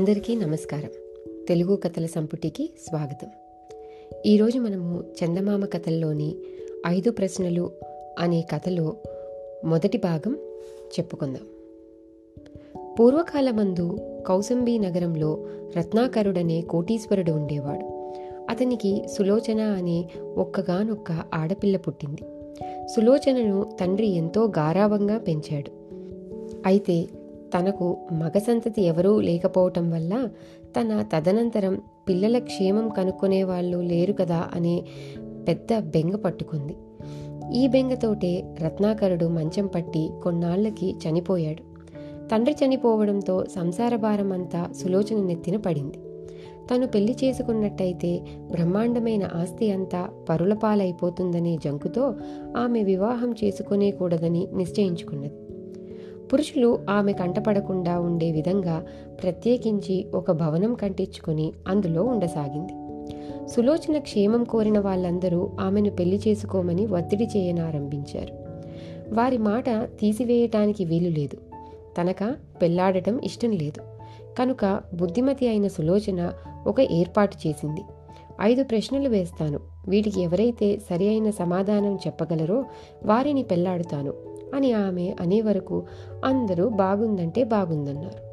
అందరికీ నమస్కారం. తెలుగు కథల సంపుటికి స్వాగతం. ఈరోజు మనము చందమామ కథల్లోని ఐదు ప్రశ్నలు అనే కథలో మొదటి భాగం చెప్పుకుందాం. పూర్వకాలమందు కౌసంబీ నగరంలో రత్నాకరుడనే కోటీశ్వరుడు ఉండేవాడు. అతనికి సులోచన అనే ఒక్కగానొక్క ఆడపిల్ల పుట్టింది. సులోచనను తండ్రి ఎంతో గారావంగా పెంచాడు. అయితే తనకు మగ సంతతి ఎవరూ లేకపోవటం వల్ల తన తదనంతరం పిల్లల క్షేమం కనుక్కునే వాళ్ళు లేరు కదా అనే పెద్ద బెంగ పట్టుకుంది. ఈ బెంగతోటే రత్నాకరుడు మంచం పట్టి కొన్నాళ్ళకి చనిపోయాడు. తండ్రి చనిపోవడంతో సంసార భారం అంతా సులోచన నెత్తిన పడింది. తను పెళ్ళి చేసుకున్నట్టయితే బ్రహ్మాండమైన ఆస్తి అంతా పరులపాలైపోతుందనే జంకుతో ఆమె వివాహం చేసుకునేకూడదని నిశ్చయించుకున్నది. పురుషులు ఆమె కంటపడకుండా ఉండే విధంగా ప్రత్యేకించి ఒక భవనం కంటించుకుని అందులో ఉండసాగింది. సులోచన క్షేమం కోరిన వాళ్ళందరూ ఆమెను పెళ్ళి చేసుకోమని ఒత్తిడి చేయనారంభించారు. వారి మాట తీసివేయటానికి వీలు లేదు. తనక పెళ్ళాడటం ఇష్టం లేదు. కనుక బుద్ధిమతి అయిన సులోచన ఒక ఏర్పాటు చేసింది. ఐదు ప్రశ్నలు వేస్తాను. వీటికి ఎవరైతే సరి అయిన సమాధానం చెప్పగలరో వారిని పెళ్ళాడుతాను. అని ఆమె అనే వరకు అందరూ బాగుందంటే బాగుందన్నారు.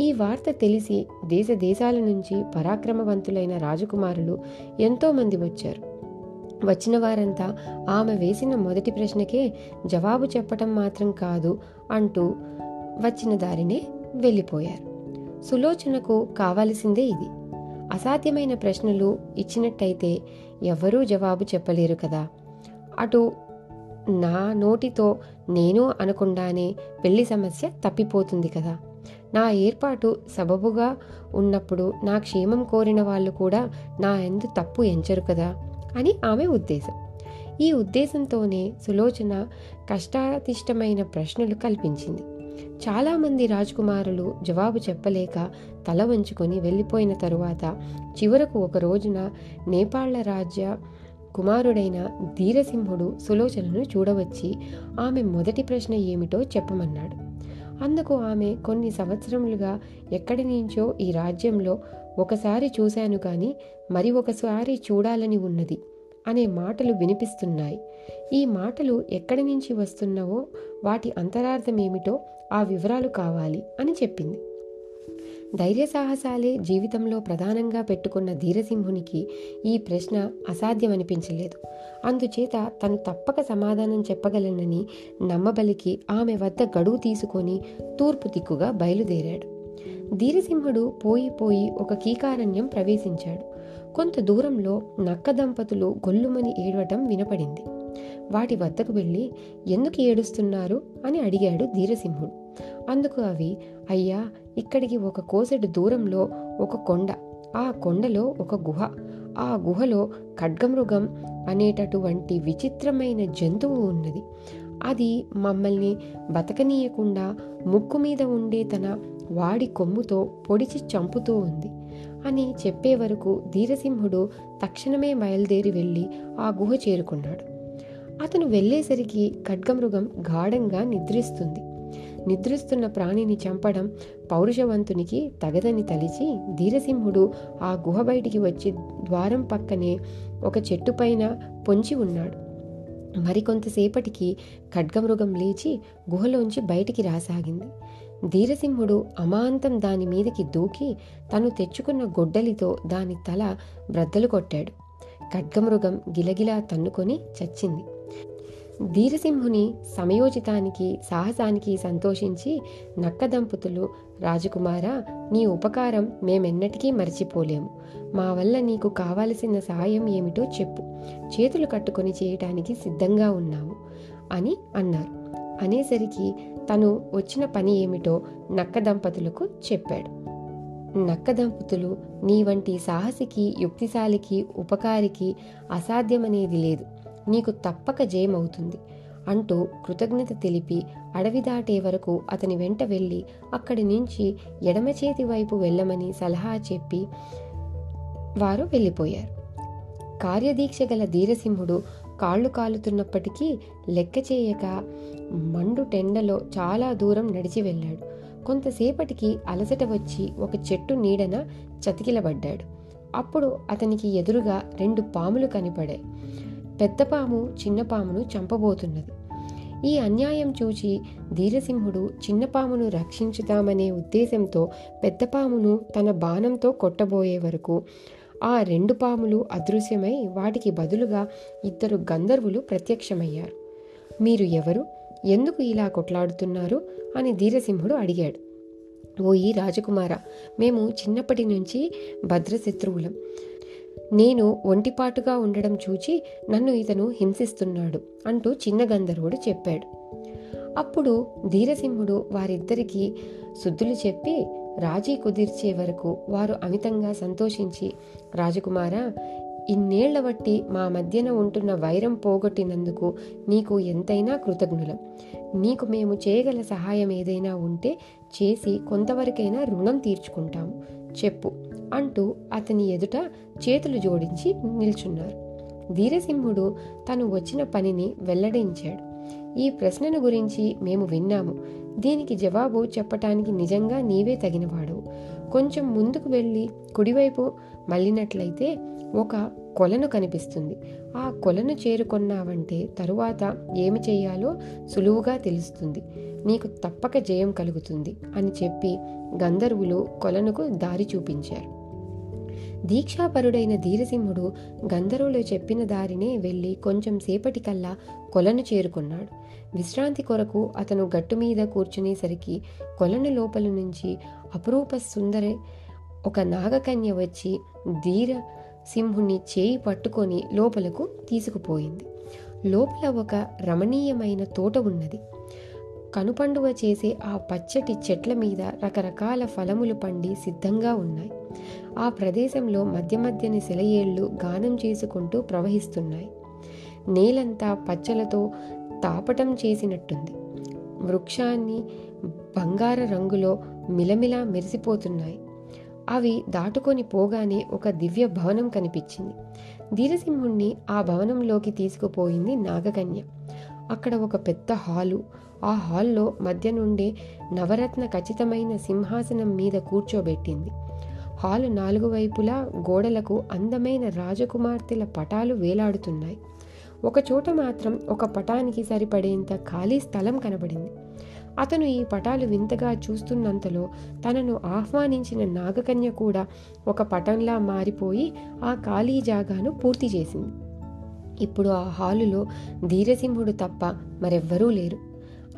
ఈ వార్త తెలిసి దేశ దేశాల నుంచి పరాక్రమవంతులైన రాజకుమారులు ఎంతోమంది వచ్చారు. వచ్చిన వారంతా ఆమె వేసిన మొదటి ప్రశ్నకే జవాబు చెప్పటం మాత్రం కాదు అంటూ వచ్చిన దారినే వెళ్ళిపోయారు. సులోచనకు కావలసిందే ఇది. అసాధ్యమైన ప్రశ్నలు ఇచ్చినట్టయితే ఎవ్వరూ జవాబు చెప్పలేరు కదా. అటు నా నోటితో నేను అనకుండానే పెళ్ళి సమస్య తప్పిపోతుంది కదా. నా ఏర్పాటు సబబుగా ఉన్నప్పుడు నా క్షేమం కోరిన వాళ్ళు కూడా నా ఎందు తప్పు ఎంచరు కదా అని ఆమె ఉద్దేశం. ఈ ఉద్దేశంతోనే సులోచన కష్టాతిష్టమైన ప్రశ్నలు కల్పించింది. చాలామంది రాజకుమారులు జవాబు చెప్పలేక తల వంచుకొని వెళ్ళిపోయిన తరువాత చివరకు ఒక రోజున నేపాళ్ళ రాజ్య కుమారుడైన ధీరసింహుడు సులోచనను చూడవచ్చి ఆమె మొదటి ప్రశ్న ఏమిటో చెప్పమన్నాడు. అందుకు ఆమె కొన్ని సంవత్సరములుగా ఎక్కడి నుంచో ఈ రాజ్యంలో ఒకసారి చూశాను కానీ మరి ఒకసారి చూడాలని ఉన్నది అనే మాటలు వినిపిస్తున్నాయి. ఈ మాటలు ఎక్కడి నుంచి వస్తున్నావో వాటి అంతరార్థం ఏమిటో ఆ వివరాలు కావాలి అని చెప్పింది. ధైర్య సాహసాలే జీవితంలో ప్రధానంగా పెట్టుకున్న ధీరసింహునికి ఈ ప్రశ్న అసాధ్యమనిపించలేదు. అందుచేత తను తప్పక సమాధానం చెప్పగలనని నమ్మబలికి ఆమె వద్ద గడువు తీసుకొని తూర్పు దిక్కుగా బయలుదేరాడు. ధీరసింహుడు పోయి పోయి ఒక కీకారణ్యం ప్రవేశించాడు. కొంత దూరంలో నక్క దంపతులు గొల్లుమని ఏడవటం వినపడింది. వాటి వద్దకు వెళ్ళి ఎందుకు ఏడుస్తున్నారు? అని అడిగాడు ధీరసింహుడు. అందుకు అవి అయ్యా ఇక్కడికి ఒక కోసెడు దూరంలో ఒక కొండ. ఆ కొండలో ఒక గుహ. ఆ గుహలో ఖడ్గమృగం అనేటటువంటి విచిత్రమైన జంతువు ఉన్నది. అది మమ్మల్ని బతకనీయకుండా ముక్కు మీద ఉండే తన వాడి కొమ్ముతో పొడిచి చంపుతూ ఉంది అని చెప్పే వరకు ధీరసింహుడు తక్షణమే బయలుదేరి వెళ్ళి ఆ గుహ చేరుకున్నాడు. అతను వెళ్ళేసరికి ఖడ్గమృగం గాఢంగా నిద్రిస్తుంది. నిద్రిస్తున్న ప్రాణిని చంపడం పౌరుషవంతునికి తగదని తలిచి ధీరసింహుడు ఆ గుహ బయటికి వచ్చి ద్వారం పక్కనే ఒక చెట్టుపైన పొంచి ఉన్నాడు. మరికొంతసేపటికి ఖడ్గమృగం లేచి గుహలోంచి బయటికి రాసాగింది. ధీరసింహుడు అమాంతం దాని మీదకి దూకి తను తెచ్చుకున్న గొడ్డలితో దాని తల బ్రద్దలు కొట్టాడు. ఖడ్గమృగం గిలగిలా తన్నుకొని చచ్చింది. ధీరసింహుని సమయోచితానికి సాహసానికి సంతోషించి నక్క దంపతులు రాజకుమారా నీ ఉపకారం మేమెన్నటికీ మర్చిపోలేము మా వల్ల నీకు కావలసిన సహాయం ఏమిటో చెప్పు. చేతులు కట్టుకొని చేయటానికి సిద్ధంగా ఉన్నాము అని అన్నారు. అనేసరికి తను వచ్చిన పని ఏమిటో నక్క దంపతులకు చెప్పాడు. నక్క దంపతులు నీ వంటి సాహసికి యుక్తిశాలికి ఉపకారికి అసాధ్యమనేది లేదు. నీకు తప్పక జయమవుతుంది అంటూ కృతజ్ఞత తెలిపి అడవి దాటే వరకు అతని వెంట వెళ్ళి అక్కడి నుంచి ఎడమ చేతి వైపు వెళ్ళమని సలహా చెప్పి వారు వెళ్ళిపోయారు. కార్యదీక్ష గల ధీరసింహుడు కాళ్ళు కాలుతున్నప్పటికీ లెక్క చేయక మండు టెండలో చాలా దూరం నడిచి వెళ్ళాడు. కొంతసేపటికి అలసట వచ్చి ఒక చెట్టు నీడన చతికిలబడ్డాడు. అప్పుడు అతనికి ఎదురుగా రెండు పాములు కనిపడాయి. పెద్ద పాము చిన్న పామును చంపబోతున్నది. ఈ అన్యాయం చూచి ధీరసింహుడు చిన్న పామును రక్షించుదామనే ఉద్దేశంతో పెద్ద పామును తన బాణంతో కొట్టబోయే వరకు ఆ రెండు పాములు అదృశ్యమై వాటికి బదులుగా ఇద్దరు గంధర్వులు ప్రత్యక్షమయ్యారు. మీరు ఎవరు? ఎందుకు ఇలా కొట్లాడుతున్నారు? అని ధీరసింహుడు అడిగాడు. ఓయి రాజకుమార మేము చిన్నప్పటి నుంచి భద్రశత్రువులం. నేను ఒంటిపాటుగా ఉండడం చూచి నన్ను ఇతను హింసిస్తున్నాడు అంటూ చిన్న గంధర్వుడు చెప్పాడు. అప్పుడు ధీరసింహుడు వారిద్దరికీ శుద్ధులు చెప్పి రాజీ కుదిర్చే వరకు వారు అమితంగా సంతోషించి రాజకుమార ఇన్నేళ్ళ బట్టి మా మధ్యన ఉంటున్న వైరం పోగొట్టినందుకు నీకు ఎంతైనా కృతజ్ఞులం. నీకు మేము చేయగల సహాయం ఏదైనా ఉంటే చేసి కొంతవరకైనా రుణం తీర్చుకుంటాము. చెప్పు. అంటూ అతని ఎదుట చేతులు జోడించి నిల్చున్నారు. ధీరసింహుడు తను వచ్చిన పనిని వెల్లడించాడు. ఈ ప్రశ్నను గురించి మేము విన్నాము. దీనికి జవాబు చెప్పటానికి నిజంగా నీవే తగినవాడు. కొంచెం ముందుకు వెళ్ళి కుడివైపు మళ్ళినట్లయితే ఒక కొలను కనిపిస్తుంది. ఆ కొలను చేరుకొన్నావంటే తరువాత ఏమి చేయాలో సులువుగా తెలుస్తుంది. నీకు తప్పక జయం కలుగుతుంది అని చెప్పి గంధర్వులు కొలనుకు దారి చూపించారు. దీక్షాపరుడైన ధీరసింహుడు గంధర్వులు చెప్పిన దారినే వెళ్ళి కొంచెం సేపటికల్లా కొలను చేరుకున్నాడు. విశ్రాంతి కొరకు అతను గట్టు మీద కూర్చునేసరికి కొలను లోపల నుంచి అపురూప సుందరి ఒక నాగకన్య వచ్చి ధీర సింహుని చేయి పట్టుకొని లోపలకు తీసుకుపోయింది. లోపల ఒక రమణీయమైన తోట ఉన్నది. కనుపండువ చేసే ఆ పచ్చటి చెట్ల మీద రకరకాల ఫలములు పండి సిద్ధంగా ఉన్నాయి. ఆ ప్రదేశంలో మధ్య మధ్యని సెలయేళ్ళు గానం చేసుకుంటూ ప్రవహిస్తున్నాయి. నేలంతా పచ్చలతో తాపటం చేసినట్టుంది. వృక్షాన్ని బంగార రంగులో మిలమిలా మెరిసిపోతున్నాయి. అవి దాటుకొని పోగానే ఒక దివ్య భవనం కనిపించింది. ధీరసింహుణ్ణి ఆ భవనంలోకి తీసుకుపోయింది నాగకన్య. అక్కడ ఒక పెద్ద హాలు. ఆ హాల్లో మధ్య నుండి నవరత్న ఖచ్చితమైన సింహాసనం మీద కూర్చోబెట్టింది. హాలు నాలుగు వైపులా గోడలకు అందమైన రాజకుమార్తెల పటాలు వేలాడుతున్నాయి. ఒకచోట మాత్రం ఒక పటానికి సరిపడేంత ఖాళీ స్థలం కనబడింది. అతను ఈ పటాలు వింతగా చూస్తున్నంతలో తనను ఆహ్వానించిన నాగకన్య కూడా ఒక పటంలా మారిపోయి ఆ ఖాళీ జాగాను పూర్తి చేసింది. ఇప్పుడు ఆ హాలులో ధీరసింహుడు తప్ప మరెవ్వరూ లేరు.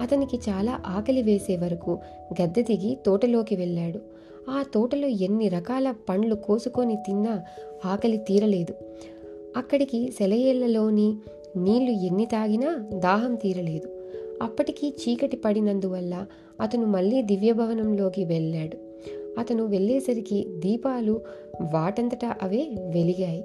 అతనికి చాలా ఆకలి వేసే వరకు గద్దె దిగి తోటలోకి వెళ్ళాడు. ఆ తోటలో ఎన్ని రకాల పండ్లు కోసుకొని తిన్నా ఆకలి తీరలేదు. అక్కడికి సెలయేళ్ళలోని నీళ్ళు ఎన్ని తాగినా దాహం తీరలేదు. అప్పటికి చీకటి పడినందువల్ల అతను మళ్ళీ దివ్యభవనంలోకి వెళ్ళాడు. అతను వెళ్ళేసరికి దీపాలు వాటంతటా అవే వెలిగాయి.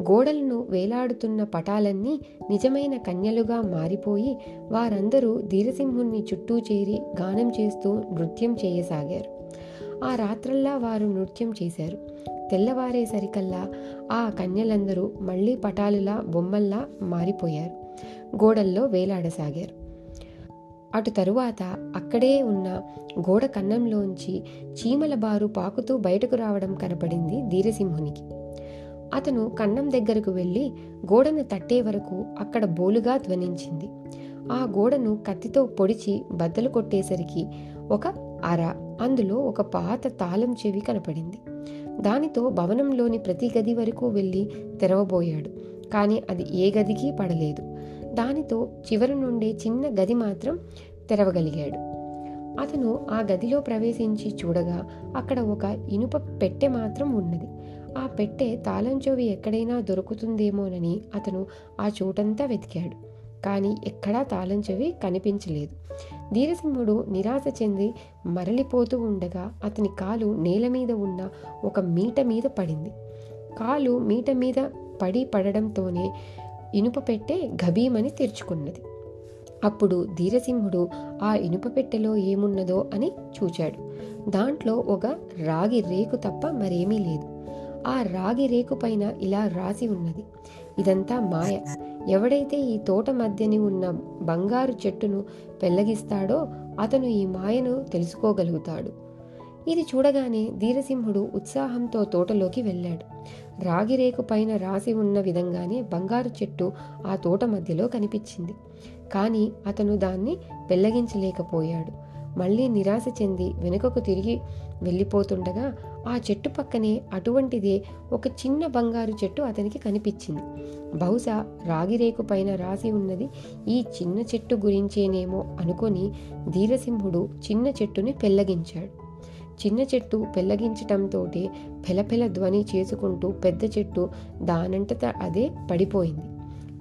గోడలను వేలాడుతున్న పటాలన్నీ నిజమైన కన్యలుగా మారిపోయి వారందరూ ధీరసింహుణ్ణి చుట్టూ చేరి గానం చేస్తూ నృత్యం చేయసాగారు. ఆ రాత్రల్లా వారు నృత్యం చేశారు. తెల్లవారేసరికల్లా ఆ కన్యలందరూ మళ్ళీ పటాలులా బొమ్మల్లా మారిపోయారు. గోడల్లో వేలాడసాగారు. అటు తరువాత అక్కడే ఉన్న గోడ కన్నంలోంచి చీమల బారు పాకుతూ బయటకు రావడం కనపడింది ధీరసింహునికి. అతను కన్నం దగ్గరకు వెళ్ళి గోడను తట్టే వరకు అక్కడ బోలుగా ధ్వనించింది. ఆ గోడను కత్తితో పొడిచి బద్దలు కొట్టేసరికి ఒక అర అందులో ఒక పాత తాళం చెవి కనపడింది. దానితో భవనంలోని ప్రతి గది వరకు వెళ్ళి తెరవబోయాడు కానీ అది ఏ గదికి పడలేదు. దానితో చివరి నుండే చిన్న గది మాత్రం తెరవగలిగాడు. అతను ఆ గదిలో ప్రవేశించి చూడగా అక్కడ ఒక ఇనుప పెట్టె మాత్రం ఉన్నది. ఆ పెట్టె తాళం చెవి ఎక్కడైనా దొరుకుతుందేమోనని అతను ఆ చోటంతా వెతికాడు. కానీ ఎక్కడా తాళం చెవి కనిపించలేదు. ధీరసింహుడు నిరాశ చెంది మరలిపోతూ ఉండగా అతని కాలు నేల మీద ఉన్న ఒక మీట మీద పడింది. కాలు మీట మీద పడి పడడంతోనే ఇనుప పెట్టె గభీమని తెరుచుకున్నది. అప్పుడు ధీరసింహుడు ఆ ఇనుప పెట్టెలో ఏమున్నదో అని చూచాడు. దాంట్లో ఒక రాగి రేకు తప్ప మరేమీ లేదు. ఆ రాగి రేకు పైన ఇలా రాసి ఉన్నది. ఇదంతా మాయ. ఎవడైతే ఈ తోట మధ్యని ఉన్న బంగారు చెట్టును పెళ్ళగిస్తాడో అతను ఈ మాయను తెలుసుకోగలుగుతాడు. ఇది చూడగానే ధీరసింహుడు ఉత్సాహంతో తోటలోకి వెళ్ళాడు. రాగిరేకు పైన రాసి ఉన్న విధంగానే బంగారు చెట్టు ఆ తోట మధ్యలో కనిపించింది. కానీ అతను దాన్ని పెళ్ళగించలేకపోయాడు. మళ్ళీ నిరాశ చెంది వెనుకకు తిరిగి వెళ్ళిపోతుండగా ఆ చెట్టు పక్కనే అటువంటిదే ఒక చిన్న బంగారు చెట్టు అతనికి కనిపించింది. బహుశా రాగిరేకు పైన రాసి ఉన్నది ఈ చిన్న చెట్టు గురించేనేమో అనుకొని ధీరసింహుడు చిన్న చెట్టుని పెళ్ళగించాడు చిన్న చెట్టు పెళ్ళగించటంతో పెలపెల ధ్వని చేసుకుంటూ పెద్ద చెట్టు దానంతట అదే పడిపోయింది.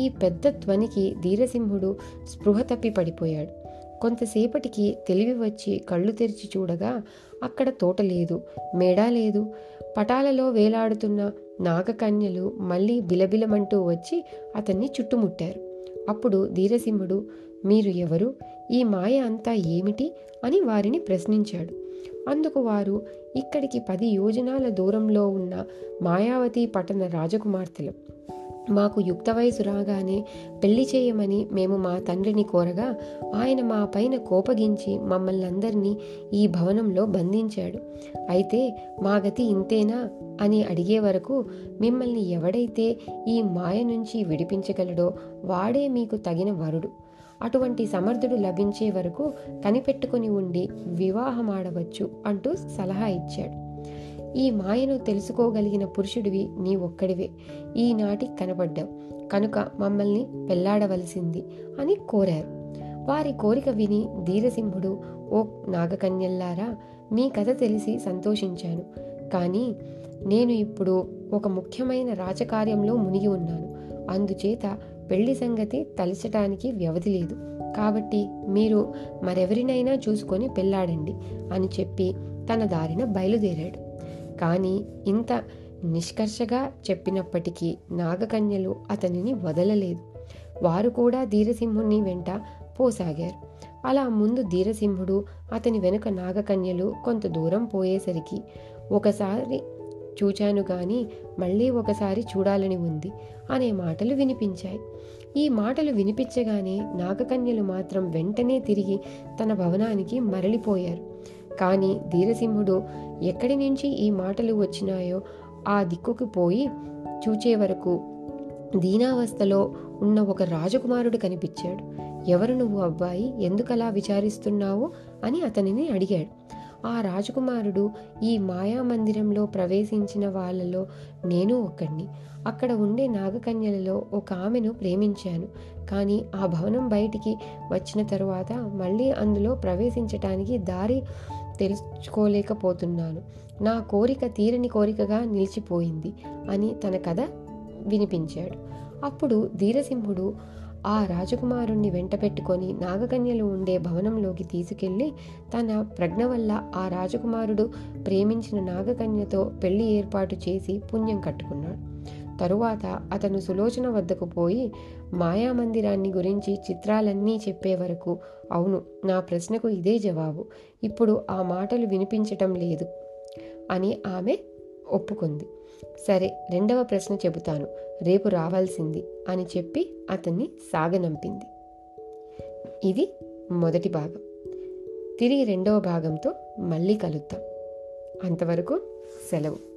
ఈ పెద్ద ధ్వనికి ధీరసింహుడు స్పృహ తప్పి పడిపోయాడు. కొంతసేపటికి తెలివి వచ్చి కళ్ళు తెరిచి చూడగా అక్కడ తోట లేదు మేడ లేదు. పటాలలో వేలాడుతున్న నాగకన్యలు మళ్ళీ బిలబిలమంటూ వచ్చి అతన్ని చుట్టుముట్టారు. అప్పుడు ధీరసింహుడు మీరు ఎవరు? ఈ మాయ అంతా ఏమిటి? అని వారిని ప్రశ్నించాడు. అందుకు వారు ఇక్కడికి పది యోజనాల దూరంలో ఉన్న మాయావతి పట్టణ రాజకుమార్తెలు. మాకు యుక్త వయసు రాగానే పెళ్ళి చేయమని మేము మా తండ్రిని కోరగా ఆయన మా పైన కోపగించి మమ్మల్ని అందరినీ ఈ భవనంలో బంధించాడు. అయితే మా గతి ఇంతేనా అని అడిగే వరకు మిమ్మల్ని ఎవడైతే ఈ మాయ నుంచి విడిపించగలడో వాడే మీకు తగిన వరుడు. అటువంటి సమర్థుడు లభించే వరకు కనిపెట్టుకుని ఉండి వివాహమాడవచ్చు అంటూ సలహా ఇచ్చాడు. ఈ మాయను తెలుసుకోగలిగిన పురుషుడివి నీ ఒక్కడివే. ఈనాటి కనబడ్డావు కనుక మమ్మల్ని పెళ్ళాడవలసింది అని కోరారు. వారి కోరిక విని ధీరసింహుడు ఓ నాగకన్యల్లారా మీ కథ తెలిసి సంతోషించాను. కానీ నేను ఇప్పుడు ఒక ముఖ్యమైన రాజకార్యంలో మునిగి ఉన్నాను. అందుచేత పెళ్ళి సంగతి తలచటానికి వ్యవధి లేదు. కాబట్టి మీరు మరెవరినైనా చూసుకొని పెళ్ళాడండి అని చెప్పి తన దారిన బయలుదేరాడు. కానీ ఇంత నిష్కర్షగా చెప్పినప్పటికీ నాగకన్యలు అతనిని వదలలేదు. వారు కూడా ధీరసింహుని వెంట పోసాగారు. అలా ముందు ధీరసింహుడు అతని వెనుక నాగకన్యలు కొంత దూరం పోయేసరికి ఒకసారి చూచాను గాని మళ్ళీ ఒకసారి చూడాలని ఉంది అనే మాటలు వినిపించాయి. ఈ మాటలు వినిపించగానే నాగకన్యలు మాత్రం వెంటనే తిరిగి తన భవనానికి మరలిపోయారు. కానీ ధీరసింహుడు ఎక్కడి నుంచి ఈ మాటలు వచ్చినాయో ఆ దిక్కుకు పోయి చూచే వరకు దీనావస్థలో ఉన్న ఒక రాజకుమారుడు కనిపించాడు. ఎవరు నువ్వు అబ్బాయి? ఎందుకలా విచారిస్తున్నావు? అని అతనిని అడిగాడు. ఆ రాజకుమారుడు ఈ మాయా మందిరంలో ప్రవేశించిన వాళ్ళలో నేను ఒక్కడిని అక్కడ ఉండే నాగకన్యలలో ఒక ఆమెను ప్రేమించాను. కానీ ఆ భవనం బయటికి వచ్చిన తరువాత మళ్ళీ అందులో ప్రవేశించటానికి దారి తెలుసుకోలేకపోతున్నాను. నా కోరిక తీరని కోరికగా నిలిచిపోయింది అని తన కథ వినిపించాడు. అప్పుడు ధీరసింహుడు ఆ రాజకుమారుణ్ణి వెంట పెట్టుకొని నాగకన్యలు ఉండే భవనంలోకి తీసుకెళ్ళి తన ప్రజ్ఞ వల్ల ఆ రాజకుమారుడు ప్రేమించిన నాగకన్యతో పెళ్ళి ఏర్పాటు చేసి పుణ్యం కట్టుకున్నాడు. తరువాత అతను సులోచన వద్దకు పోయి మాయామందిరాన్ని గురించి చిత్రాలన్నీ చెప్పే వరకు అవును నా ప్రశ్నకు ఇదే జవాబు. ఇప్పుడు ఆ మాటలు వినిపించటం లేదు అని ఆమె ఒప్పుకుంది. సరే రెండవ ప్రశ్న చెబుతాను. రేపు రావాల్సింది అని చెప్పి అతన్ని సాగనంపింది. ఇది మొదటి భాగం. తిరిగి రెండవ భాగంతో మళ్ళీ కలుద్దాం. అంతవరకు సెలవు.